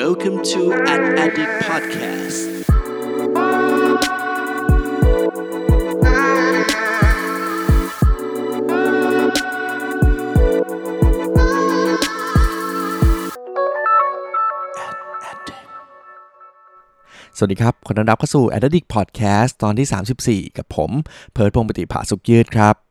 Welcome to Ad Addict Podcast สวัสดีครับ ขอต้อนรับเข้าสู่ Addict Podcast ตอนที่ 34 กับผม เพิร์ดพงปฏิภาสุขยืดครับ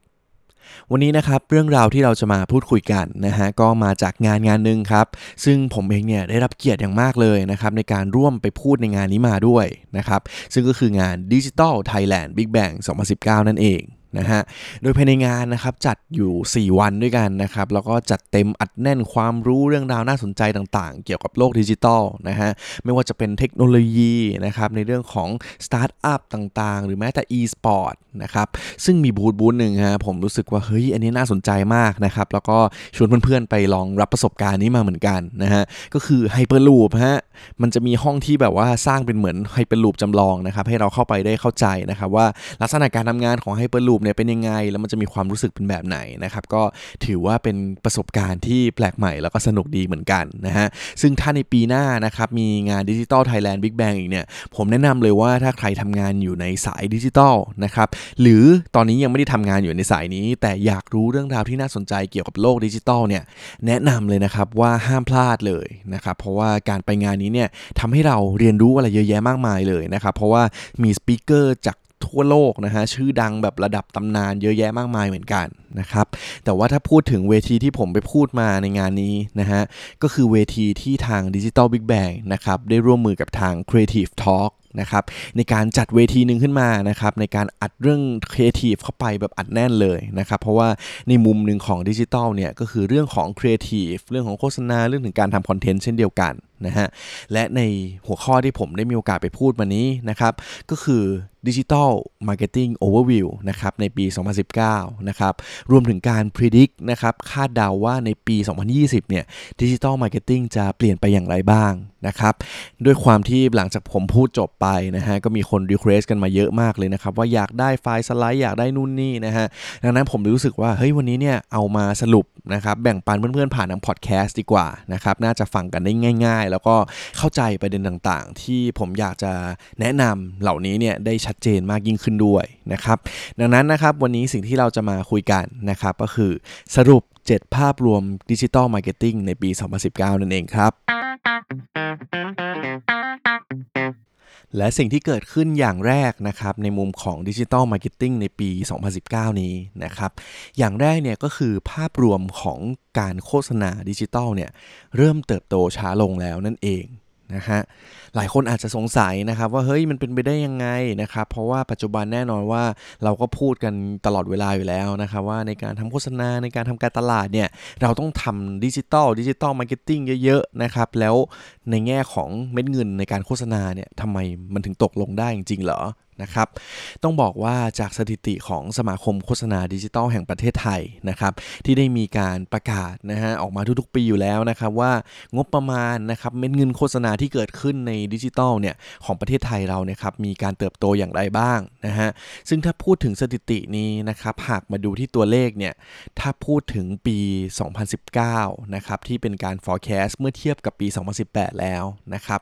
วันนี้นะครับเรื่องราวที่เราจะมาพูดคุยกันนะฮะก็มาจากงานงานหนึ่งครับ ซึ่งผมเองเนี่ยได้รับเกียรติอย่างมากเลยนะครับในการร่วมไปพูดในงานนี้มาด้วยนะครับซึ่งก็คืองาน Digital Thailand Big Bang 2019 นั่นเอง นะฮะ โดยภายในงานนะครับจัดอยู่ 4 วันด้วยกันนะครับ แล้วก็จัดเต็มอัดแน่นความรู้เรื่องราวน่าสนใจต่างๆ เกี่ยวกับโลกดิจิทัลนะฮะ ไม่ว่าจะเป็นเทคโนโลยีนะครับในเรื่องของสตาร์ทอัพต่างๆ หรือแม้แต่ e-sport นะครับ ซึ่งมีบูธบูธหนึ่งฮะผมรู้สึกว่า เฮ้ย อันนี้น่าสนใจมากนะครับ แล้วก็ชวนเพื่อนๆไปลองรับประสบการณ์นี้มาเหมือนกันนะฮะ ก็คือ Hyperloop ฮะ มันจะมีห้องที่แบบว่าสร้างเป็นเหมือน Hyperloop จำลองนะครับให้เราเข้าไปได้เข้าใจนะครับว่าลักษณะการทำงานของ Hyperloop เนี่ยเป็นยังไง แล้วมันจะมีความรู้สึกเป็นแบบไหนนะครับก็ถือว่าเป็นประสบการณ์ที่แปลกใหม่แล้วก็สนุกดีเหมือนกันนะฮะซึ่งถ้าในปีหน้านะครับมีงานดิจิ t a ลไทยแลนด์บิ๊กแบงอีกเนี่ยผมแนะนำเลยว่าถ้าใครทำงานอยู่ในสายดิจิทัลนะครับหรือตอนนี้ยังไม่ได้ทำงานอยู่ในสายนี้ แต่อยากรู้เรื่องราวที่น่าสนใจเกี่ยวกับโลกดิจิทัลเนี่ยแนะนำเลยนะครับว่าห้ามพลาดเลยนะครับเพราะว่าการไปงานนี้เนี่ยทำให้เราเรียนรู้อะไรเยอะแยะมากมายเลยนะครับเพราะว่ามีสปีกเกอร์จาก ทั่วโลกนะฮะชื่อดังแบบระดับตำนานเยอะแยะมากมายเหมือนกันนะครับแต่ว่าถ้าพูดถึงเวทีที่ผมไปพูดมาในงานนี้นะฮะก็คือเวทีที่ทาง Digital Big Bang นะครับได้ร่วมมือกับทาง Creative Talk นะครับในการจัดเวทีหนึ่งขึ้นมานะครับในการอัดเรื่องครีเอทีฟเข้าไปแบบอัดแน่นเลยนะครับเพราะว่าในมุมหนึ่งของดิจิทัลเนี่ยก็คือเรื่องของครีเอทีฟเรื่องของโฆษณาเรื่องถึงการทำคอนเทนต์เช่นเดียวกันนะฮะและในหัวข้อที่ผมได้มีโอกาสไปพูดมานี้นะครับก็คือ digital marketing overview นะครับในปี 2019 นะครับรวมถึงการ predict นะครับคาดเดาว่าในปี 2020 เนี่ย digital marketing จะเปลี่ยนไปอย่างไรบ้างนะครับด้วยความที่หลังจากผมพูดจบไปนะฮะก็มีคน request กันมาเยอะมากเลยนะครับว่าอยากได้ไฟล์สไลด์อยากได้นู่นนี่นะฮะดังนั้นผมรู้สึกว่าเฮ้ยวันนี้เนี่ยเอามาสรุปนะครับแบ่งปันเพื่อนๆผ่านทางพอดแคสต์ดีกว่านะครับน่าจะฟังกันได้ง่ายๆแล้วก็เข้าใจประเด็นต่างๆ ที่ผมอยากจะแนะนำเหล่านี้เนี่ยได้ชัดเจนมากยิ่งขึ้นด้วยนะครับ ดังนั้นนะครับวันนี้สิ่งที่เราจะมาคุยกันนะครับก็คือสรุป 7 ภาพรวม digital marketing ในปี 2019 นั่นเองครับ และสิ่งที่เกิดขึ้นอย่างแรกนะครับในมุมของ digital marketing ในปี 2019 นี้นะครับ อย่างแรกเนี่ยก็คือภาพรวมของการโฆษณาดิจิทัลเนี่ยเริ่มเติบโตช้าลงแล้วนั่นเอง นะฮะหลายคนอาจจะสงสัยนะครับว่าเฮ้ยมันเป็นไปได้ยังไงนะครับเพราะว่าปัจจุบันแน่นอนว่าเราก็พูดกันตลอดเวลาอยู่แล้วนะครับว่าในการทำโฆษณาในการทำการตลาดเนี่ยเราต้องทำดิจิตอล digital marketing เยอะๆนะครับแล้วในแง่ของเม็ดเงินในการโฆษณาเนี่ยทำไมมันถึงตกลงได้จริงๆเหรอนะครับ ต้องบอกว่าจากสถิติของสมาคมโฆษณาดิจิทัลแห่งประเทศไทยนะครับที่ได้มีการประกาศนะฮะออกมาทุกๆปีอยู่แล้วนะครับว่างบประมาณนะครับเม็ดเงินโฆษณาที่เกิดขึ้นในดิจิทัลเนี่ยของประเทศไทยเราเนี่ยครับมีการเติบโตอย่างไรบ้างนะฮะซึ่งถ้าพูดถึงสถิตินี้นะครับหากมาดูที่ตัวเลขเนี่ยถ้าพูดถึงปี 2019นะครับที่เป็นการ forecast เมื่อเทียบกับปี 2018 แล้วนะครับ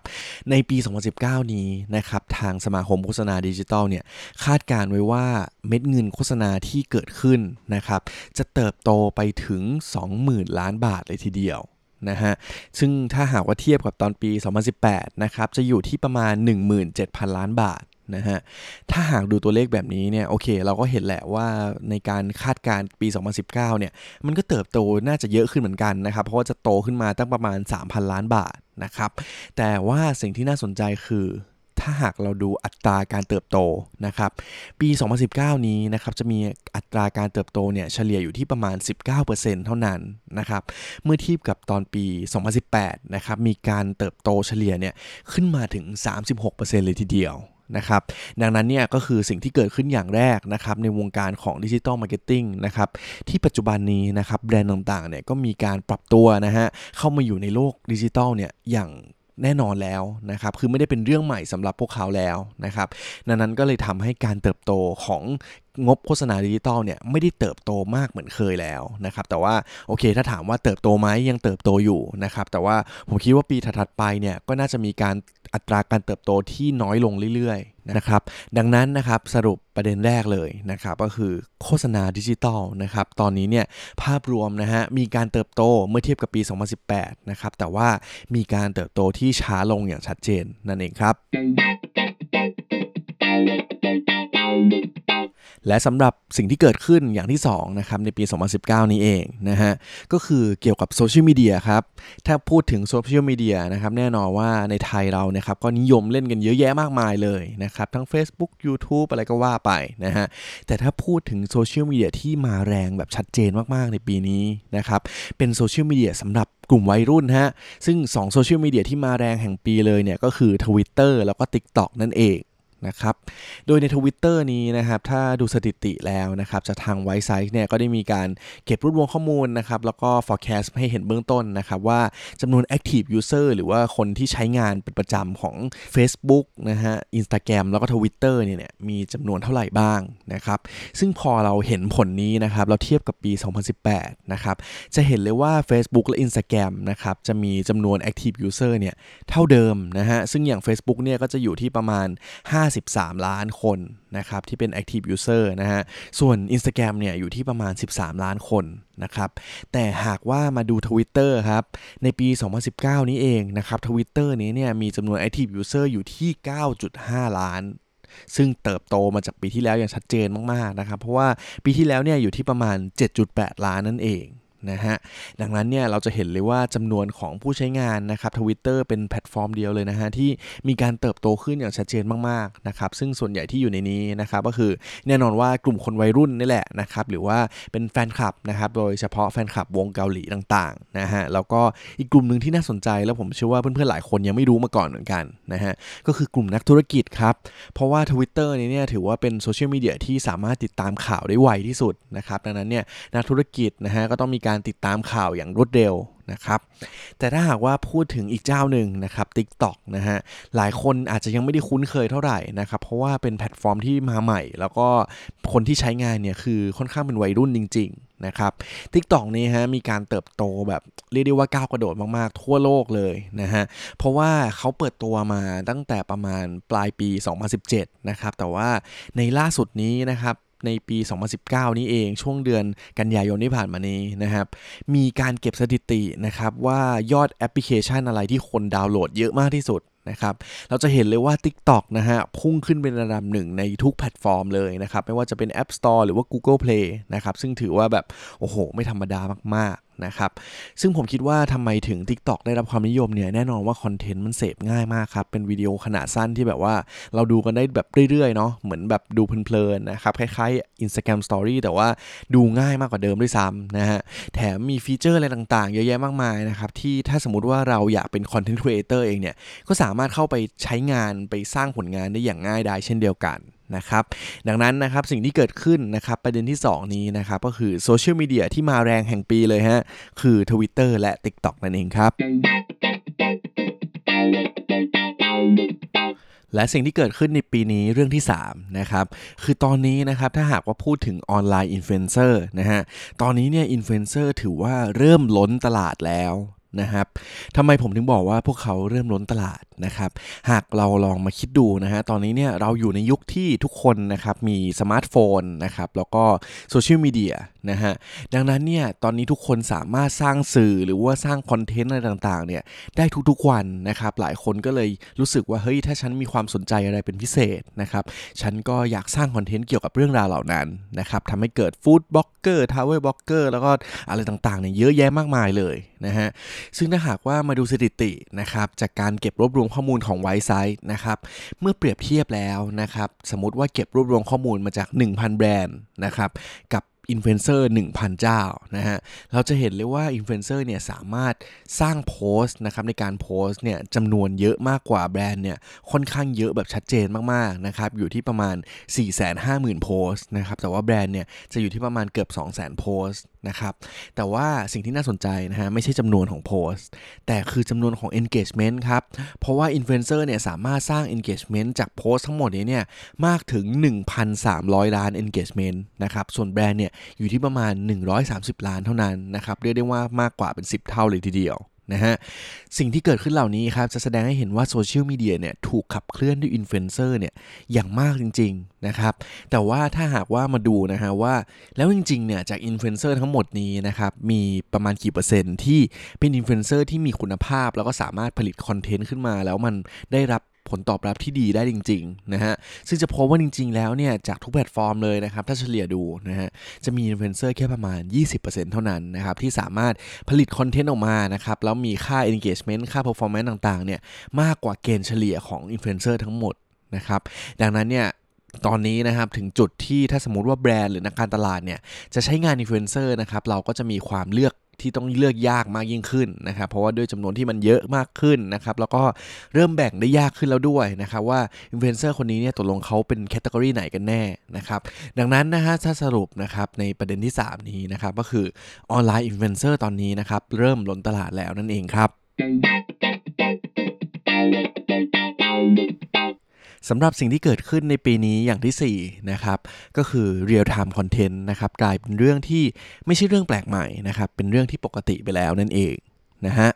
ในปี 2019 นี้นะครับทางสมาคมโฆษณาดิจิทัลเนี่ยคาดการไว้ว่าเม็ดเงินโฆษณาที่เกิดขึ้นนะครับจะเติบโตไปถึง 20,000 ล้านบาทเลยทีเดียวนะฮะซึ่งถ้าหากว่าเทียบกับตอนปี 2018 นะครับจะอยู่ที่ประมาณ 17,000 ล้านบาทนะฮะถ้าหากดูตัวเลขแบบนี้เนี่ยโอเค เราก็เห็นแหละว่าในการคาดการปี 2019 เนี่ยมันก็เติบโตน่าจะเยอะขึ้นเหมือนกันนะครับ เพราะว่าจะโตขึ้นมาตั้งประมาณ 3,000 ล้านบาทนะครับแต่ว่าสิ่งที่น่าสนใจคือ ถ้าหากเราดูอัตราการเติบโตนะครับปี 2019 นี้นะครับจะมีอัตราการเติบโตเนี่ยเฉลี่ยอยู่ที่ประมาณ 19%เท่านั้นนะครับเมื่อเทียบกับตอนปี 2018 นะครับมีการเติบโตเฉลี่ยเนี่ยขึ้นมาถึง 36%เลยทีเดียวนะครับดังนั้นเนี่ยก็คือสิ่งที่เกิดขึ้นอย่างแรกนะครับในวงการของ digital marketing นะครับที่ปัจจุบันนี้นะครับแบรนด์ต่างๆเนี่ยก็มีการปรับตัวนะฮะเข้ามาอยู่ในโลกดิจิทัลเนี่ยอย่าง แน่นอนแล้วนะครับคือไม่ได้เป็นเรื่องใหม่สำหรับพวกเขาแล้วนะครับดังนั้นก็เลยทำให้การเติบโตของงบโฆษณาดิจิตอลเนี่ยไม่ได้เติบโตมากเหมือนเคยแล้วนะครับแต่ว่าโอเคถ้าถามว่าเติบโตไหมยังเติบโตอยู่นะครับแต่ว่าผมคิดว่าปีถัดไปเนี่ยก็น่าจะมีการอัตราการเติบโตที่น้อยลงเรื่อยๆนะครับดังนั้นนะครับสรุปประเด็นแรกเลยนะครับก็คือโฆษณาดิจิตอลนะครับตอนนี้เนี่ยภาพรวมนะฮะมีการเติบโตเมื่อเทียบกับปี 2018 นะครับแต่ว่ามีการเติบโตที่ช้าลงอย่างชัดเจนนั่นเองครับ และสำหรับสิ่งที่เกิดขึ้นอย่างที่2นะครับในปี 2019 นี้เองนะฮะก็คือเกี่ยวกับโซเชียลมีเดียครับ ถ้าพูดถึงโซเชียลมีเดียนะครับแน่นอนว่าในไทยเรานะครับก็นิยมเล่นกันเยอะแยะมากมายเลยนะครับ ทั้ง Facebook YouTube อะไรก็ว่าไปนะฮะแต่ถ้าพูดถึงโซเชียลมีเดียที่มาแรงแบบชัดเจนมากๆในปีนี้นะครับเป็นโซเชียลมีเดียสำหรับกลุ่มวัยรุ่นฮะซึ่ง2โซเชียลมีเดียที่มาแรงแห่งปีเลยเนี่ยก็คือ Twitter แล้วก็ TikTok นั่นเอง นะครับ โดยใน Twitter นี้นะครับ ถ้าดูสถิติแล้วนะครับจากทางไวซ์ไซส์เนี่ยก็ได้มีการเก็บรวบรวมข้อมูลนะครับ แล้วก็ forecast ให้เห็นเบื้องต้นนะครับ ว่าจำนวน active user หรือว่าคนที่ใช้งานเป็นประจำของ Facebook นะฮะ Instagram แล้วก็ Twitter เนี่ย มีจำนวนเท่าไหร่บ้างนะครับ ซึ่งพอเราเห็นผลนี้นะครับ เราเทียบกับปี 2018 นะครับ จะเห็นเลยว่า Facebook และ Instagram นะครับ จะมีจำนวน active user เนี่ย เท่าเดิมนะฮะ ซึ่งอย่าง Facebook เนี่ยก็จะอยู่ที่ประมาณ53 ล้านคนนะครับที่เป็น active user นะฮะ ส่วน Instagram เนี่ยอยู่ที่ประมาณ 13 ล้านคนนะครับ แต่หากว่ามาดู Twitter ครับ ในปี 2019 นี้เองนะครับ Twitter นี้เนี่ยมีจำนวน active user อยู่ที่ 9.5 ล้านซึ่งเติบโตมาจากปีที่แล้วอย่างชัดเจนมาก ๆ นะครับ เพราะว่าปีที่แล้วเนี่ยอยู่ที่ประมาณ 7.8 ล้านนั่นเอง นะฮะดังนั้นเนี่ยเราจะเห็นเลยว่าจำนวนของผู้ใช้งานนะครับทวิตเตอร์เป็นแพลตฟอร์มเดียวเลยนะฮะที่มีการเติบโตขึ้นอย่างชัดเจนมากๆนะครับซึ่งส่วนใหญ่ที่อยู่ในนี้นะครับก็คือแน่นอนว่ากลุ่มคนวัยรุ่นนี่แหละนะครับหรือว่าเป็นแฟนคลับนะครับโดยเฉพาะแฟนคลับวงเกาหลีต่างๆนะฮะแล้วก็อีกกลุ่มหนึ่งที่น่าสนใจแล้วผมเชื่อว่าเพื่อนๆหลายคนยังไม่รู้มาก่อนเหมือนกันนะฮะก็คือกลุ่มนักธุรกิจครับเพราะว่า Twitter นี้เนี่ยถือว่าเป็นโซเชียลมีเดียที่สามารถติดตามข่าวได้ไวที่สุดนะครับดังนั้นเนี่ยนักธุรกิจนะฮะก็ต้องมีการติดตามข่าวอย่างรวดเร็วนะครับ แต่ถ้าหากว่าพูดถึงอีกเจ้าหนึ่งนะครับ TikTok นะฮะ หลายคนอาจจะยังไม่ได้คุ้นเคยเท่าไหร่นะครับ เพราะว่าเป็นแพลตฟอร์มที่มาใหม่ แล้วก็คนที่ใช้งานเนี่ยคือค่อนข้างเป็นวัยรุ่นจริงๆนะครับ TikTok นี่ฮะมีการเติบโตแบบเรียกได้ว่าก้าวกระโดดมากๆ ทั่วโลกเลยนะฮะ เพราะว่าเขาเปิดตัวมาตั้งแต่ประมาณปลายปี 2017 นะครับ แต่ว่าในล่าสุดนี้นะครับ ในปี 2019 นี้เองช่วงเดือนกันยายนที่ผ่านมานี้นะครับ มีการเก็บสถิตินะครับว่ายอดแอปพลิเคชันอะไรที่คนดาวน์โหลดเยอะมากที่สุดนะครับเราจะเห็นเลยว่า TikTok นะฮะพุ่งขึ้นเป็นระดับหนึ่งในทุกแพลตฟอร์มเลยนะครับ ไม่ว่าจะเป็น App Store หรือว่า Google Play นะครับ ซึ่งถือว่าแบบ โอ้โห ไม่ธรรมดามากๆ นะครับ ซึ่งผมคิดว่าทำไมถึง TikTok ได้รับความนิยมเนี่ย แน่นอนว่าคอนเทนต์มันเสพง่ายมากครับ เป็นวิดีโอขนาดสั้นที่แบบว่าเราดูกันได้แบบเรื่อยๆเนาะ เหมือนแบบดูเพลินๆนะครับ คล้ายๆ Instagram Story แต่ว่าดูง่ายมากกว่าเดิมด้วยซ้ำนะฮะ แถมมีฟีเจอร์อะไรต่างๆ เยอะแยะมากมายนะครับ ที่ถ้าสมมติว่าเราอยากเป็น content creator เองเนี่ย ก็สามารถเข้าไปใช้งานไปสร้างผลงานได้อย่างง่ายดายเช่นเดียวกัน นะครับดังนั้นนะครับสิ่งที่เกิดขึ้นนะครับประเด็นที่ 2 นี้นะครับก็คือโซเชียลมีเดียที่มาแรงแห่งปีเลยฮะคือ Twitter และ TikTok นั่นเองครับและสิ่งที่เกิดขึ้นในปีนี้เรื่องที่3นะครับคือตอนนี้นะครับถ้าหากว่าพูดถึงออนไลน์อินฟลูเอนเซอร์นะฮะตอนนี้เนี่ยอินฟลูเอนเซอร์ถือว่าเริ่มล้นตลาดแล้ว นะครับทำไมผมถึงบอกว่าพวกเขาเริ่มล้นตลาดนะครับ หากเราลองมาคิดดูนะฮะ ตอนนี้เนี่ยเราอยู่ในยุคที่ทุกคนนะครับมีสมาร์ทโฟนนะครับ แล้วก็โซเชียลมีเดีย นะฮะดังนั้นเนี่ยตอนนี้ทุกคนสามารถสร้างสื่อหรือว่าสร้างคอนเทนต์อะไรต่างๆเนี่ยได้ทุกๆวันนะครับหลายคนก็เลยรู้สึกว่าเฮ้ยถ้าฉันมีความสนใจอะไรเป็นพิเศษนะครับฉันก็อยากสร้างคอนเทนต์เกี่ยวกับเรื่องราวเหล่านั้นนะครับทำให้เกิด food blogger travel blogger แล้วก็อะไรต่างๆเนี่ยเยอะแยะมากมายเลยนะฮะซึ่งถ้าหากว่ามาดูสถิตินะครับจากการเก็บรวบรวมข้อมูลของ Wisesight นะครับเมื่อเปรียบเทียบแล้วนะครับสมมติว่าเก็บรวบรวมข้อมูลมาจาก 1,000 แบรนด์นะครับกับ อินฟลูเอนเซอร์1,000 เจ้านะฮะเราจะเห็นเลยว่าอินฟลูเอนเซอร์เนี่ยสามารถสร้างโพสต์นะครับในการโพสต์เนี่ยจำนวนเยอะมากกว่าแบรนด์เนี่ยค่อนข้างเยอะแบบชัดเจนมากๆนะครับอยู่ที่ประมาณ 450,000 โพสต์นะครับแต่ว่าแบรนด์เนี่ยจะอยู่ที่ประมาณเกือบ 200,000 โพสต์ นะครับ แต่ว่าสิ่งที่น่าสนใจนะฮะไม่ใช่จำนวนของโพสต์ แต่คือจำนวนของ engagement ครับ เพราะว่าอินฟลูเอนเซอร์เนี่ยสามารถสร้าง engagement จากโพสต์ทั้งหมดนี้เนี่ยมากถึง 1,300 ล้าน engagement นะครับ ส่วนแบรนด์เนี่ยอยู่ที่ประมาณ 130 ล้านเท่านั้นนะครับ เรียกได้ว่ามากกว่าเป็น 10 เท่าเลยทีเดียว นะฮะสิ่งที่เกิดขึ้นเหล่านี้ครับจะแสดงให้เห็นว่าโซเชียลมีเดียเนี่ยถูกขับเคลื่อนด้วยอินฟลูเอนเซอร์เนี่ยอย่างมากจริงๆนะครับแต่ว่าถ้าหากว่ามาดูนะฮะว่าแล้วจริงๆเนี่ยจากอินฟลูเอนเซอร์ทั้งหมดนี้นะครับมีประมาณกี่เปอร์เซ็นต์ที่เป็นอินฟลูเอนเซอร์ที่มีคุณภาพ แล้วก็สามารถผลิตคอนเทนต์ขึ้นมา แล้วมันได้รับ ผลตอบรับที่ดีได้จริงๆนะฮะซึ่งจะพบว่าจริง ๆ แล้วเนี่ยจากทุกแพลตฟอร์มเลยนะครับถ้าเฉลี่ยดูนะฮะจะมีอินฟลูเอนเซอร์แค่ประมาณ 20%เท่านั้นนะครับที่สามารถผลิตคอนเทนต์ออกมานะครับแล้วมีค่า engagement ค่า performance ต่างๆเนี่ยมากกว่าเกณฑ์เฉลี่ยของอินฟลูเอนเซอร์ทั้งหมดนะครับดังนั้นเนี่ยตอนนี้นะครับถึงจุดที่ถ้าสมมติว่าแบรนด์หรือนักการตลาดเนี่ยจะใช้งานอินฟลูเอนเซอร์นะครับเราก็จะมีตัวเลือก ที่ต้องเลือกยากมากยิ่งขึ้นนะครับเพราะว่าด้วยจำนวนที่มันเยอะมากขึ้นนะครับแล้วก็เริ่มแบ่งได้ยากขึ้นแล้วด้วยนะครับว่าอินฟลูเอนเซอร์คนนี้เนี่ยตกลงเขาเป็น category ไหนกันแน่นะครับดังนั้นนะฮะถ้าสรุปนะครับในประเด็นที่ 3 นี้นะครับก็คือออนไลน์อินฟลูเอนเซอร์ตอนนี้นะครับเริ่มล้นตลาดแล้วนั่นเองครับ สำหรับสิ่งที่เกิดขึ้นในปีนี้อย่างที่4นะครับก็คือ real time content นะครับกลายเป็นเรื่องที่ไม่ใช่เรื่องแปลกใหม่นะครับเป็นเรื่องที่ปกติไปแล้วนั่นเอง นะฮะ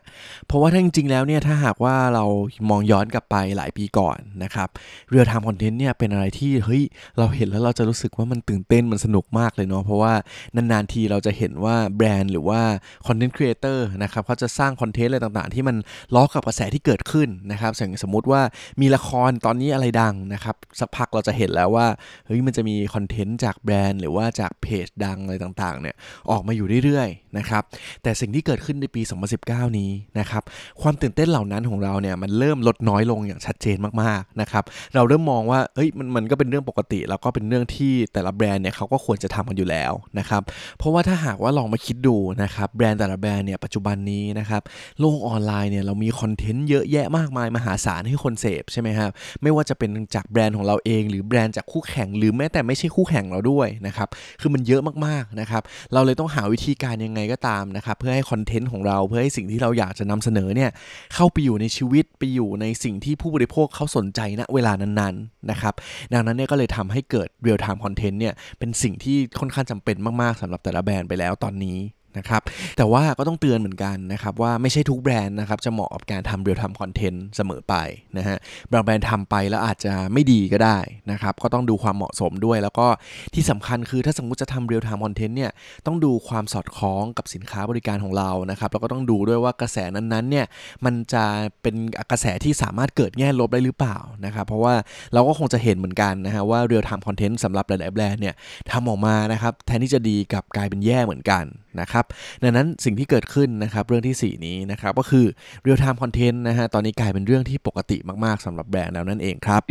เพราะว่าถ้าจริง ๆ แล้วเนี่ยถ้าหากว่าเรามองย้อนกลับไปหลายปีก่อนนะครับ real time content เนี่ยเป็นอะไรที่เฮ้ยเราเห็นแล้วเราจะรู้สึกว่ามันตื่นเต้นมันสนุกมากเลยเนาะเพราะว่านานๆทีเราจะเห็นว่าแบรนด์หรือว่า content creator นะครับเขาจะสร้างคอนเทนต์อะไรต่างๆ ที่มันล้อกับกระแสที่เกิดขึ้นนะครับอย่างสมมติว่ามีละครตอนนี้อะไรดังนะครับสักพักเราจะเห็นแล้วว่าเฮ้ยมันจะมีคอนเทนต์จากแบรนด์ หรือว่าจากเพจดังอะไรต่างๆเนี่ยออกมาอยู่เรื่อยๆนะครับแต่สิ่งที่เกิดขึ้นในปี 2019นี้นะครับความตื่นเต้นเหล่านั้นของเราเนี่ยมันเริ่มลดน้อยลงอย่างชัดเจนมากๆนะครับเราเริ่มมองว่าเอ้ยมันมันก็เป็นเรื่องปกติ แล้วก็เป็นเรื่องที่แต่ละแบรนด์เนี่ยเขาก็ควรจะทำกันอยู่แล้วนะครับเพราะว่าถ้าหากว่าลองมาคิดดูนะครับแบรนด์แต่ละแบรนด์เนี่ยปัจจุบันนี้นะครับโลกออนไลน์เนี่ยเรามีคอนเทนต์เยอะแยะมากมายมหาศาลให้คนเสพใช่ไหมครับไม่ว่าจะเป็นจากแบรนด์ของเราเอง หรือแบรนด์จากคู่แข่ง หรือแม้แต่ไม่ใช่คู่แข่งเราด้วยนะครับคือมันเยอะมากๆนะครับเราเลยต้องหาวิธีการยังไงก็ตามนะครับเพื่อให้คอนเทนต์ของเราเพื่อให้สิ่งที่เราอยากจะนำเสนอเนี่ยเข้าไปอยู่ในชีวิตไปอยู่ในสิ่งที่ผู้บริโภคเขาสนใจณเวลานั้นๆนะครับดังนั้นเนี่ยก็เลยทำให้เกิด real time content เนี่ยเป็นสิ่งที่ค่อนข้างจำเป็นมากๆสำหรับแต่ละแบรนด์ไปแล้วตอนนี้ นะครับ แต่ว่าก็ต้องเตือนเหมือนกันนะครับว่าไม่ใช่ทุกแบรนด์นะครับจะเหมาะกับการทำ real time content เสมอไปนะฮะบางแบรนด์ทำไปแล้วอาจจะไม่ดีก็ได้นะครับก็ต้องดูความเหมาะสมด้วย แล้วก็ที่สำคัญคือถ้าสมมติจะทำ real time content เนี่ยต้องดูความสอดคล้องกับสินค้าบริการของเรานะครับแล้วก็ต้องดูด้วยว่ากระแสนั้นๆเนี่ยมันจะเป็นกระแสที่สามารถเกิดแง่ลบได้หรือเปล่านะครับเพราะว่าเราก็คงจะเห็นเหมือนกันนะฮะว่า real time content สำหรับหลายๆแบรนด์เนี่ยทำออกมานะครับแทนที่จะดีกลับกลายเป็นแย่เหมือนกัน นะครับดังนั้นสิ่งที่เกิดขึ้นนะครับเรื่องที่ 4 นี้นะครับก็คือ real time content นะฮะตอนนี้กลายเป็นเรื่องที่ปกติมากๆสำหรับแบรนด์แล้วนั่นเองครับ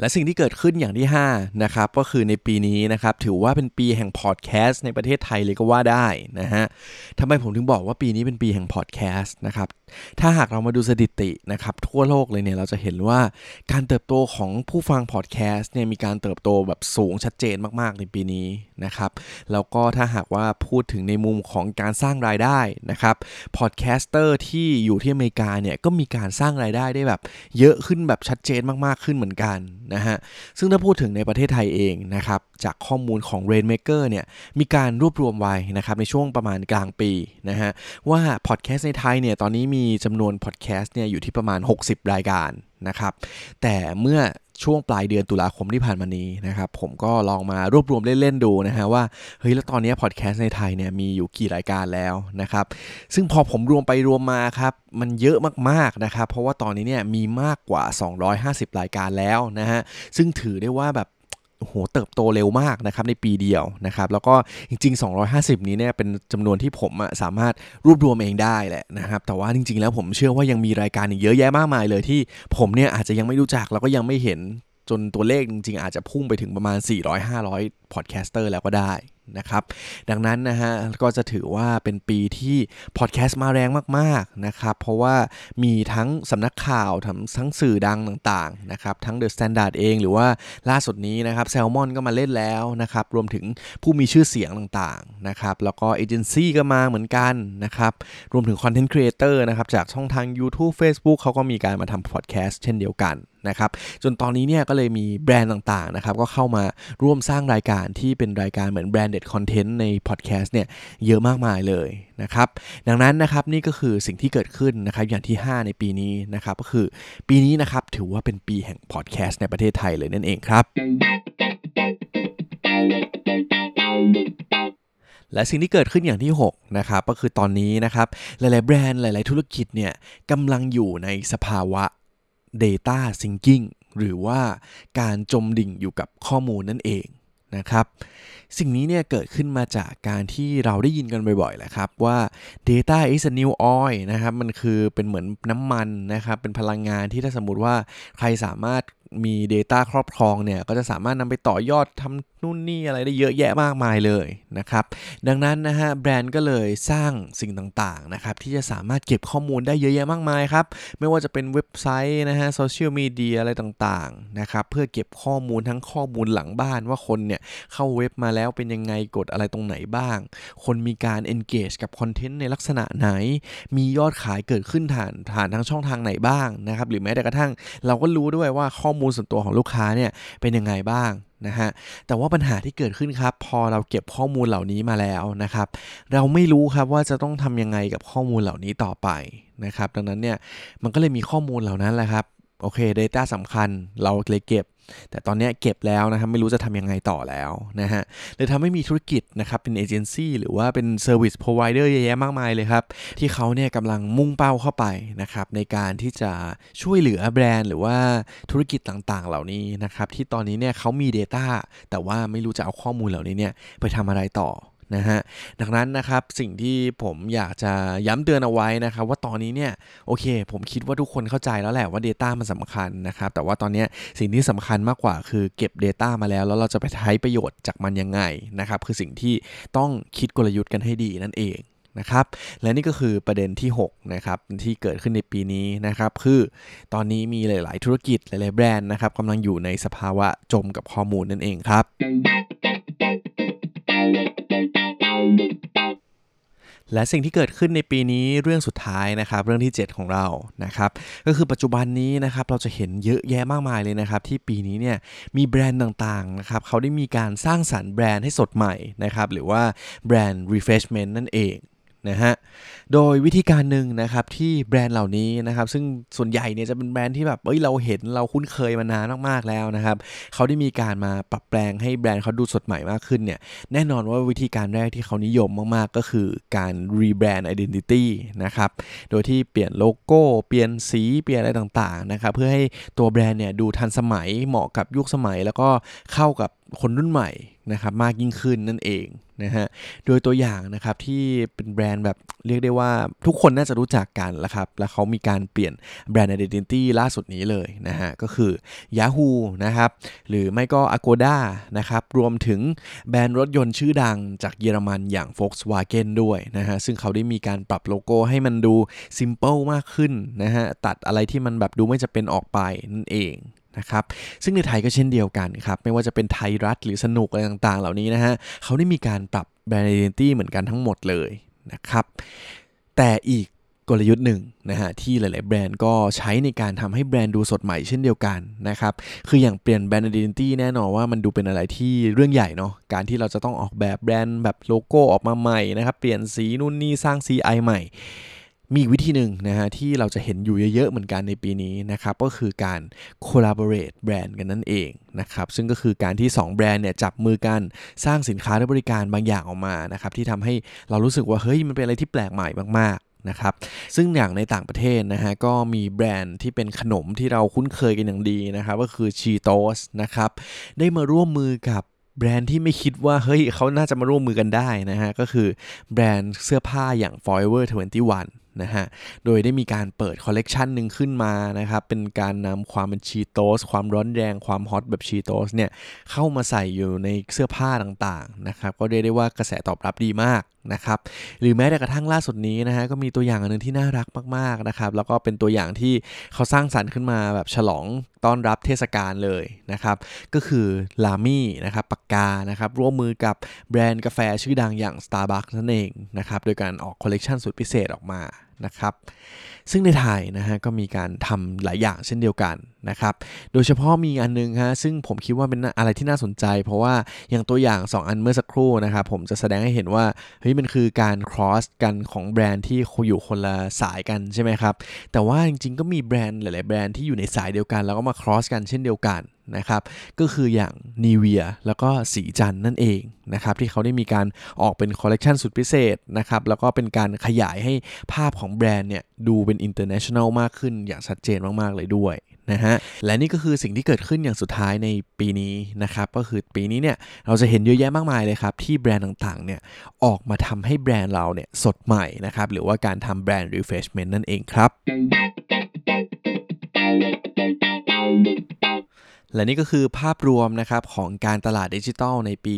และสิ่งที่เกิดขึ้นอย่างที่ 5 นะครับ ก็คือในปีนี้นะครับ ถือว่าเป็นปีแห่งพอดแคสต์ในประเทศไทยเลยก็ว่าได้นะฮะทำไมผมถึงบอกว่าปีนี้เป็นปีแห่งพอดแคสต์นะครับ ถ้าหากเรามาดูสถิตินะครับทั่วโลกเลยเนี่ยเราจะเห็นว่าการเติบโตของผู้ฟังพอดแคสต์เนี่ยมีการเติบโตแบบสูงชัดเจนมากๆในปีนี้นะครับแล้วก็ถ้าหากว่าพูดถึงในมุมของการสร้างรายได้นะครับพอดแคสเตอร์ที่อยู่ที่อเมริกาเนี่ยก็มีการสร้างรายได้ได้แบบเยอะขึ้นแบบชัดเจนมากๆขึ้นเหมือนกันนะฮะซึ่งถ้าพูดถึงในประเทศไทยเองนะครับจากข้อมูลของ Rainmaker เนี่ยมีการรวบรวมไว้นะครับในช่วงประมาณกลางปีนะฮะว่าพอดแคสต์ในไทยเนี่ยตอนนี้มีจำนวนพอดแคสต์เนี่ยอยู่ที่ประมาณ 60 รายการนะครับ แต่เมื่อช่วงปลายเดือนตุลาคมที่ผ่านมานี้นะครับ ผมก็ลองมารวบรวมเล่น ๆ ดูนะฮะว่า เฮ้ย แล้วตอนนี้พอดแคสต์ในไทยเนี่ยมีอยู่กี่รายการแล้วนะครับ ซึ่งพอผมรวมไปรวมมาครับ มันเยอะมาก ๆ นะครับ เพราะว่าตอนนี้เนี่ยมีมากกว่า 250 รายการแล้วนะฮะ ซึ่งถือได้ว่าแบบ โหเติบโตเร็วมากนะครับในปีเดียวนะครับแล้วก็จริง ๆ 250 นี้เนี่ยเป็นจำนวนที่ผมสามารถรวบรวมเองได้แหละนะครับแต่ว่าจริง ๆ แล้วผมเชื่อว่ายังมีรายการอีกเยอะแยะมากมายเลยที่ผมเนี่ยอาจจะยังไม่รู้จักแล้วก็ยังไม่เห็นจนตัวเลขจริง ๆ อาจจะพุ่งไปถึงประมาณ 400-500พอดแคสเตอร์แล้วก็ได้ นะครับ ดังนั้นนะฮะก็จะถือว่าเป็นปีที่พอดแคสต์มาแรงมากๆนะครับ เพราะว่ามีทั้งสำนักข่าวทั้งทั้งสื่อดังต่างๆนะครับ ทั้ง The Standard เองหรือว่าล่าสุดนี้นะครับแซลมอนก็มาเล่นแล้วนะครับ รวมถึงผู้มีชื่อเสียงต่างๆนะครับ แล้วก็เอเจนซี่ก็มาเหมือนกันนะครับ รวมถึง content creator นะครับ จากช่องทาง YouTube Facebook เขาก็มีการมาทำพอดแคสต์เช่นเดียวกัน นะครับจนตอนนี้เนี่ยก็เลยมีแบรนด์ต่างๆนะครับก็เข้ามาร่วมสร้างรายการที่เป็นรายการเหมือน branded content ในพอดแคสต์เนี่ยเยอะมากมายเลยนะครับดังนั้นนะครับนี่ก็คือสิ่งที่เกิดขึ้นนะครับอย่างที่ 5 ในปีนี้นะครับก็คือปีนี้นะครับถือว่าเป็นปีแห่งพอดแคสต์ในประเทศไทยเลยนั่นเองครับและสิ่งที่เกิดขึ้นอย่างที่ 6 นะครับ ก็คือตอนนี้นะครับ หลาย ๆ แบรนด์หลาย ๆ ธุรกิจเนี่ยกำลังอยู่ในสภาวะ Data Sinking หรือว่าการจมดิ่งอยู่กับข้อมูลนั่นเองนะครับสิ่งนี้เนี่ยเกิดขึ้นมาจากการที่เราได้ยินกันบ่อยๆแหละครับว่า data is a new oil นะครับมันคือเป็นเหมือนน้ำมันนะครับเป็นพลังงานที่ถ้าสมมติว่าใครสามารถ มี Data ครอบครองเนี่ยก็จะสามารถนำไปต่อยอดทำนู่นนี่อะไรได้เยอะแยะมากมายเลยนะครับดังนั้นนะฮะแบรนด์ก็เลยสร้างสิ่งต่างๆนะครับที่จะสามารถเก็บข้อมูลได้เยอะแยะมากมายครับไม่ว่าจะเป็นเว็บไซต์นะฮะโซเชียลมีเดียอะไรต่างๆนะครับเพื่อเก็บข้อมูลทั้งข้อมูลหลังบ้านว่าคนเนี่ยเข้าเว็บมาแล้วเป็นยังไงกดอะไรตรงไหนบ้าง คนมีการ engage กับคอนเทนต์ในลักษณะไหน มียอดขายเกิดขึ้นผ่านผ่านทางช่องทางไหนบ้างนะครับหรือแม้แต่กระทั่งเราก็รู้ด้วยว่าข้อมูลูลส่วนตัวของลูกค้าเนี่ยเป็นยังไงบ้างนะฮะแต่ว่าปัญหาที่เกิดขึ้นครับ พอเราเก็บข้อมูลเหล่านี้มาแล้วนะครับ เราไม่รู้ครับว่าจะต้องทำยังไงกับข้อมูลเหล่านี้ต่อไปนะครับ ดังนั้นเนี่ยมันก็เลยมีข้อมูลเหล่านั้นแหละครับ โอเค Data สำคัญเราเลยเก็บ แต่ตอนนี้เก็บแล้วนะครับไม่รู้จะทำยังไงต่อแล้วนะฮะเลยทำให้มีธุรกิจนะครับเป็นเอเจนซี่หรือว่าเป็น service provider เยอะแยะมากมายเลยครับ ที่เขาเนี่ยกำลังมุ่งเป้าเข้าไปนะครับในการที่จะช่วยเหลือแบรนด์ หรือว่าธุรกิจต่างๆ เหล่านี้นะครับที่ตอนนี้เนี่ยเขามี Data แต่ว่าไม่รู้จะเอาข้อมูลเหล่านี้เนี่ยไปทำอะไรต่อ นะฮะดังนั้นนะครับสิ่งที่ผมอยากจะย้ำเตือนเอาไว้นะครับว่าตอนนี้เนี่ยโอเค ผมคิดว่าทุกคนเข้าใจแล้วแหละว่า Data มันสำคัญนะครับแต่ว่าตอนนี้สิ่งที่สำคัญมากกว่าคือเก็บ Data มาแล้ว แล้วเราจะไปใช้ประโยชน์จากมันยังไงนะครับคือสิ่งที่ต้องคิดกลยุทธ์กันให้ดีนั่นเองนะครับและนี่ก็คือประเด็นที่6นะครับที่เกิดขึ้นในปีนี้นะครับคือตอนนี้มีหลาย ๆ ธุรกิจหลาย ๆ แบรนด์นะครับกำลังอยู่ในสภาวะจมกับข้อมูลนั่นเองครับ และสิ่งที่เกิดขึ้นในปีนี้เรื่องสุดท้ายนะครับเรื่องที่ 7 ของเรานะครับก็คือปัจจุบันนี้นะครับเราจะเห็นเยอะแยะมากมายเลยนะครับที่ปีนี้เนี่ยมีแบรนด์ต่างๆนะครับเขาได้มีการสร้างสรรค์แบรนด์ให้สดใหม่นะครับหรือว่าแบรนด์ refreshment นั่นเอง นะฮะ โดยวิธีการหนึ่งนะครับที่แบรนด์เหล่านี้นะครับซึ่งส่วนใหญ่เนี่ยจะเป็นแบรนด์ที่แบบเอ้ยเราเห็นเราคุ้นเคยมานานมากๆแล้วนะครับเขาได้มีการมาปรับแปลงให้แบรนด์เขาดูสดใหม่มากขึ้นเนี่ยแน่นอนว่าวิธีการแรกที่เขานิยมมากๆ ก็คือการ rebrand identity นะครับโดยที่เปลี่ยนโลโก้เปลี่ยนสีเปลี่ยนอะไรต่างๆนะครับเพื่อให้ตัวแบรนด์เนี่ยดูทันสมัยเหมาะกับยุคสมัยแล้วก็เข้ากับคนรุ่นใหม่ นะครับมากยิ่งขึ้นนั่นเองนะฮะโดยตัวอย่างนะครับที่เป็นแบรนด์แบบเรียกได้ว่าทุกคนน่าจะรู้จักกันแล้วครับ แล้วเขามีการเปลี่ยนแบรนด์ Identity ล่าสุดนี้เลยนะฮะก็คือ Yahoo นะครับหรือไม่ก็ Agoda นะครับรวมถึงแบรนด์รถยนต์ชื่อดังจากเยอรมันอย่าง Volkswagen ด้วยนะฮะซึ่งเขาได้มีการปรับโลโก้ให้มันดู simple มากขึ้นนะฮะตัดอะไรที่มันแบบดูไม่จะเป็นออกไปนั่นเอง นะครับซึ่งในไทยก็เช่นเดียวกันครับ ไม่ว่าจะเป็นไทยรัฐหรือสนุกอะไรต่างๆ เหล่านี้นะฮะเขาได้มีการปรับแบรนด์ identity เหมือนกันทั้งหมดเลยนะครับแต่อีกกลยุทธ์หนึ่งนะฮะที่หลาย ๆ แบรนด์ก็ใช้ในการทำให้แบรนด์ดูสดใหม่เช่นเดียวกันนะครับคืออย่างเปลี่ยนแบรนด์ identity แน่นอนว่ามันดูเป็นอะไรที่เรื่องใหญ่เนาะการที่เราจะต้องออกแบบแบรนด์แบบโลโก้ออกมาใหม่นะครับเปลี่ยนสีนู่นนี่สร้าง CI ใหม่ มีวิธีหนึ่งนะฮะที่เราจะเห็นอยู่เยอะๆเหมือนกันในปีนี้นะครับก็คือการ collaborate แบรนด์กันนั่นเองนะครับซึ่งก็คือการที่ 2 แบรนด์เนี่ยจับมือกันสร้างสินค้าและบริการบางอย่างออกมานะครับที่ทำให้เรารู้สึกว่าเฮ้ยมันเป็นอะไรที่แปลกใหม่มากๆนะครับซึ่งอย่างในต่างประเทศนะฮะก็มีแบรนด์ที่เป็นขนมที่เราคุ้นเคยกันอย่างดีนะครับก็คือ Cheetos นะครับได้มาร่วมมือกับแบรนด์ที่ไม่คิดว่าเฮ้ยเขาน่าจะมาร่วมมือกันได้นะฮะก็คือแบรนด์เสื้อผ้าอย่าง Forever 21 นะฮะ โดยได้มีการเปิดคอลเลกชันหนึ่งขึ้นมานะครับ เป็นการนำความเป็นชีโตสความร้อนแรงความฮอตแบบชีโตสเนี่ย เข้ามาใส่อยู่ในเสื้อผ้าต่างๆนะครับ ก็เรียกได้ว่ากระแสตอบรับดีมาก นะครับหรือแม้แต่กระทั่งล่าสุดนี้นะฮะก็มีตัวอย่างอันนึงที่น่ารักมากๆนะครับแล้วก็เป็นตัวอย่างที่เขาสร้างสรรค์ขึ้นมาแบบฉลองต้อนรับเทศกาลเลยนะครับก็คือLamy นะครับปากกานะครับร่วมมือกับแบรนด์กาแฟชื่อดังอย่าง Starbucks นั่นเองนะครับโดยการออกคอลเลกชันสุดพิเศษออกมานะครับ ซึ่งในไทยนะฮะก็มีการทำหลายอย่างเช่นเดียวกันนะครับ โดยเฉพาะมีอันนึงฮะซึ่งผมคิดว่าเป็นอะไรที่น่าสนใจ เพราะว่าอย่างตัวอย่าง 2 อันเมื่อสักครู่นะครับผมจะแสดงให้เห็นว่าเฮ้ยมันคือการ cross กันของแบรนด์ที่อยู่คนละสายกันใช่ไหมครับ แต่ว่าจริงๆก็มีแบรนด์หลายๆแบรนด์ที่อยู่ในสายเดียวกัน แล้วก็มา cross กันเช่นเดียวกันนะครับ ก็คืออย่าง n ีเวียแล้วก็สีจันนั่นเองนะครับที่เขาได้มีการออกเป็นคอลเลกชันสุดพิเศษนะครับแล้วก็เป็นการขยายให้ภาพของแบรนด์เนี่ยดูเป็น international มากขึ้นอย่างชัดเจนมาก ๆ เลยด้วยนะฮะและนี่ก็คือสิ่งที่เกิดขึ้นอย่างสุดท้ายในปีนี้นะครับก็คือปีนี้เนี่ยเราจะเห็นเยอะแยะมากมายเลยครับที่แบรนด์ต่างๆเนี่ยออกมาทำให้แบรนด์เราเนี่ยสดใหม่นะครับหรือว่าการทำแบรนด์ refreshment นั่นเองครับ และนี่ก็คือภาพรวมนะครับของการตลาดดิจิทัลในปี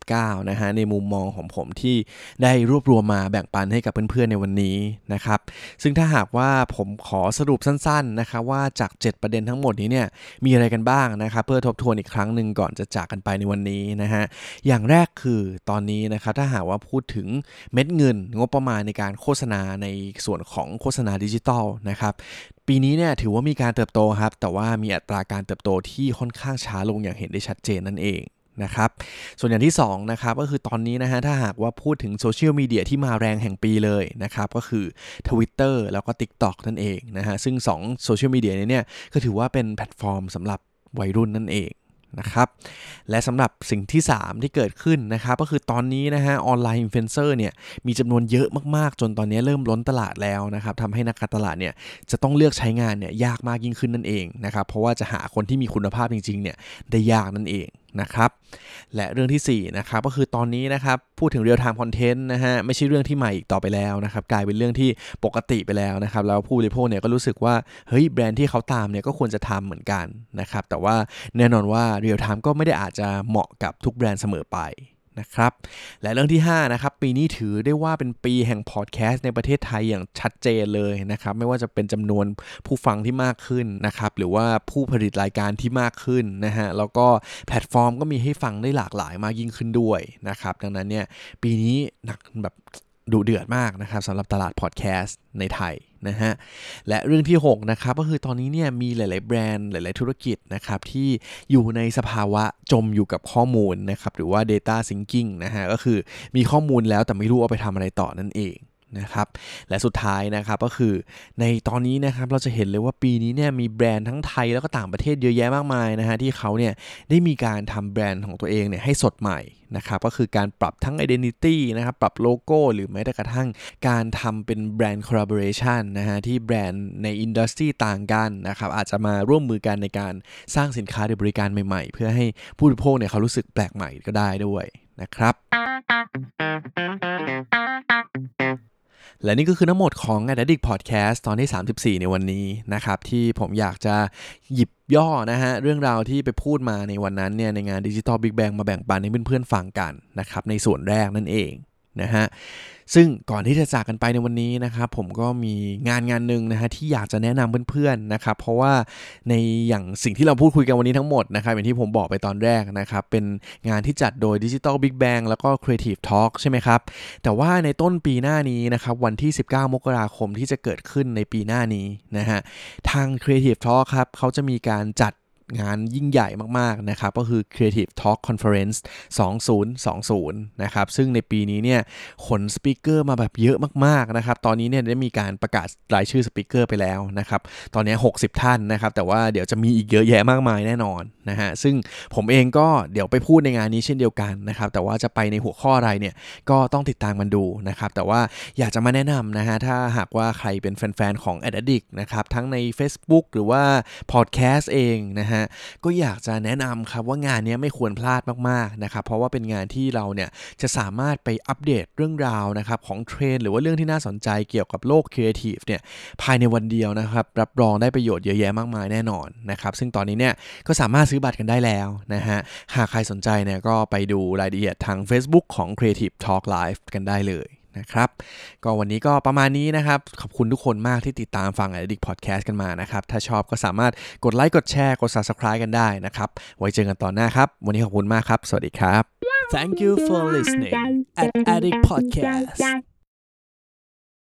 2019 นะฮะในมุมมองของผมที่ได้รวบรวมมาแบ่งปันให้กับเพื่อนๆในวันนี้นะครับซึ่งถ้าหากว่าผมขอสรุปสั้นๆนะครับว่าจาก 7 ประเด็นทั้งหมดนี้เนี่ยมีอะไรกันบ้างนะครับเพื่อทบทวนอีกครั้งหนึ่งก่อนจะจากกันไปในวันนี้นะฮะอย่างแรกคือตอนนี้นะครับถ้าหากว่าพูดถึงเม็ดเงินงบประมาณในการโฆษณาในส่วนของโฆษณาดิจิทัลนะครับปีนี้เนี่ยถือว่ามีการเติบโตครับ แต่ว่ามีอัตราการเติบโตที่ค่อนข้างช้าลงอย่างเห็นได้ชัดเจนนั่นเองนะครับส่วนอย่างที่2นะครับก็คือตอนนี้นะฮะถ้าหากว่าพูดถึงโซเชียลมีเดียที่มาแรงแห่งปีเลยนะครับก็คือ Twitter แล้วก็ TikTok นั่นเองนะฮะซึ่ง2โซเชียลมีเดียนี้เนี่ยก็ถือว่าเป็นแพลตฟอร์มสำหรับวัยรุ่นนั่นเอง นะครับ และสำหรับสิ่งที่ 3 ที่เกิดขึ้นนะครับ ก็คือตอนนี้นะฮะ online influencer เนี่ยมีจำนวนเยอะมากๆ จนตอนนี้เริ่มล้นตลาดแล้วนะครับทำให้นักการตลาดเนี่ยจะต้องเลือกใช้งานเนี่ยยากมากยิ่งขึ้นนั่นเองนะครับ เพราะว่าจะหาคนที่มีคุณภาพจริงๆเนี่ยได้ยากนั่นเอง นะครับและเรื่องที่4นะครับก็คือตอนนี้นะครับพูดถึง real-time content นะฮะไม่ใช่เรื่องที่ใหม่อีกต่อไปแล้วนะครับกลายเป็นเรื่องที่ปกติไปแล้วนะครับแล้วผู้บริโภคเนี่ยก็รู้สึกว่าเฮ้ยแบรนด์ที่เขาตามเนี่ยก็ควรจะทำเหมือนกันนะครับแต่ว่าแน่นอนว่า real-time ก็ไม่ได้อาจจะเหมาะกับทุกแบรนด์เสมอไป นะครับและเรื่องที่ 5 นะครับ ปีนี้ถือได้ว่าเป็นปีแห่งพอดแคสต์ในประเทศไทยอย่างชัดเจนเลยนะครับ ไม่ว่าจะเป็นจำนวนผู้ฟังที่มากขึ้นนะครับ หรือว่าผู้ผลิตรายการที่มากขึ้นนะฮะ แล้วก็แพลตฟอร์มก็มีให้ฟังได้หลากหลายมากยิ่งขึ้นด้วยนะครับ ดังนั้นเนี่ยปีนี้หนักแบบ ดุเดือดมากนะครับสำหรับตลาดพอดแคสต์ในไทยนะฮะและเรื่องที่ 6 นะครับ ก็คือตอนนี้เนี่ยมีหลาย ๆ แบรนด์หลาย ๆ ธุรกิจนะครับที่อยู่ในสภาวะจมอยู่กับข้อมูลนะครับหรือว่า data sinking นะฮะก็คือมีข้อมูลแล้วแต่ไม่รู้เอาไปทำอะไรต่อนั่นเอง นะครับและสุดท้ายนะครับก็คือในตอนนี้นะครับเราจะเห็นเลยว่าปีนี้เนี่ยมีแบรนด์ทั้งไทยแล้วก็ต่างประเทศเยอะแยะมากมายนะฮะที่เขาเนี่ยได้มีการทำแบรนด์ของตัวเองเนี่ยให้สดใหม่นะครับก็คือการปรับทั้ง identity นะครับปรับโลโก้หรือแม้แต่กระทั่งการทำเป็นแบรนด์ collaboration นะฮะที่แบรนด์ในอินดัสทรีต่างกันนะครับอาจจะมาร่วมมือกันในการสร้างสินค้าหรือบริการใหม่ๆ เพื่อให้ผู้บริโภคเนี่ยเขารู้สึกแปลกใหม่ก็ได้ด้วยนะครับ และนี่ก็คือทั้งหมดของ a d d i c t Podcast ตอนที่ 34 ในวันนี้นะครับ ที่ผมอยากจะหยิบย่อนะฮะ เรื่องราวที่ไปพูดมาในวันนั้นเนี่ย ในงาน Digital Big Bang มาแบ่งปันให้เพื่อนๆฟังกันนะครับ ในส่วนแรกนั่นเอง นะฮะซึ่งก่อนที่จะจากกันไปในวันนี้นะครับผมก็มีงานงานหนึ่งนะฮะที่อยากจะแนะนำเพื่อนๆนะครับเพราะว่าในอย่างสิ่งที่เราพูดคุยกันวันนี้ทั้งหมดนะครับอย่างที่ผมบอกไปตอนแรกนะครับเป็นงานที่จัดโดย Digital Big Bang แล้วก็ Creative Talk ใช่ไหมครับแต่ว่าในต้นปีหน้านี้นะครับวันที่ 19 มกราคมที่จะเกิดขึ้นในปีหน้านี้นะฮะทาง Creative Talk ครับเขาจะมีการจัด งานยิ่งใหญ่มากๆนะครับก็คือ Creative Talk Conference 2020 นะครับ ซึ่งในปีนี้เนี่ยขนสปิเกอร์มาแบบเยอะมากๆนะครับ ตอนนี้เนี่ยได้มีการประกาศรายชื่อสปิเกอร์ไปแล้วนะครับ ตอนนี้ 60 ท่านนะครับ แต่ว่าเดี๋ยวจะมีอีกเยอะแยะมากมายแน่นอนนะฮะ ซึ่งผมเองก็เดี๋ยวไปพูดในงานนี้เช่นเดียวกันนะครับ แต่ว่าจะไปในหัวข้ออะไรเนี่ยก็ต้องติดตามมันดูนะครับ แต่ว่าอยากจะมาแนะนำนะฮะ ถ้าหากว่าใครเป็นแฟนๆของ a d d i c t นะครับ ทั้งใน Facebook หรือว่า Podcast เองนะฮะะก็อยากจะแนะนำครับว่างานนี้ไม่ควรพลาดมากๆนะครับเพราะว่าเป็นงานที่เราเนี่ยจะสามารถไปอัปเดตเรื่องราวนะครับของเทรนด์หรือว่าเรื่องที่น่าสนใจเกี่ยวกับโลกครีเอทีฟเนี่ยภายในวันเดียวนะครับรับรองได้ประโยชน์เยอะแยะมากมายแน่นอนนะครับซึ่งตอนนี้เนี่ยก็สามารถซื้อบัตรกันได้แล้วนะฮะหากใครสนใจเนี่ยก็ไปดูรายละเอียดทาง Facebook ของ Creative Talk Live กันได้เลย นะครับก็วันนี้ก็ประมาณนี้นะครับ ขอบคุณทุกคนมากที่ติดตามฟัง Addict Podcast กันมานะครับ ถ้าชอบก็สามารถกดไลค์กดแชร์กด Subscribe กันได้นะครับ ไว้เจอกันตอนหน้าครับ วันนี้ขอบคุณมากครับ สวัสดีครับ Thank you for listening at Addict Podcast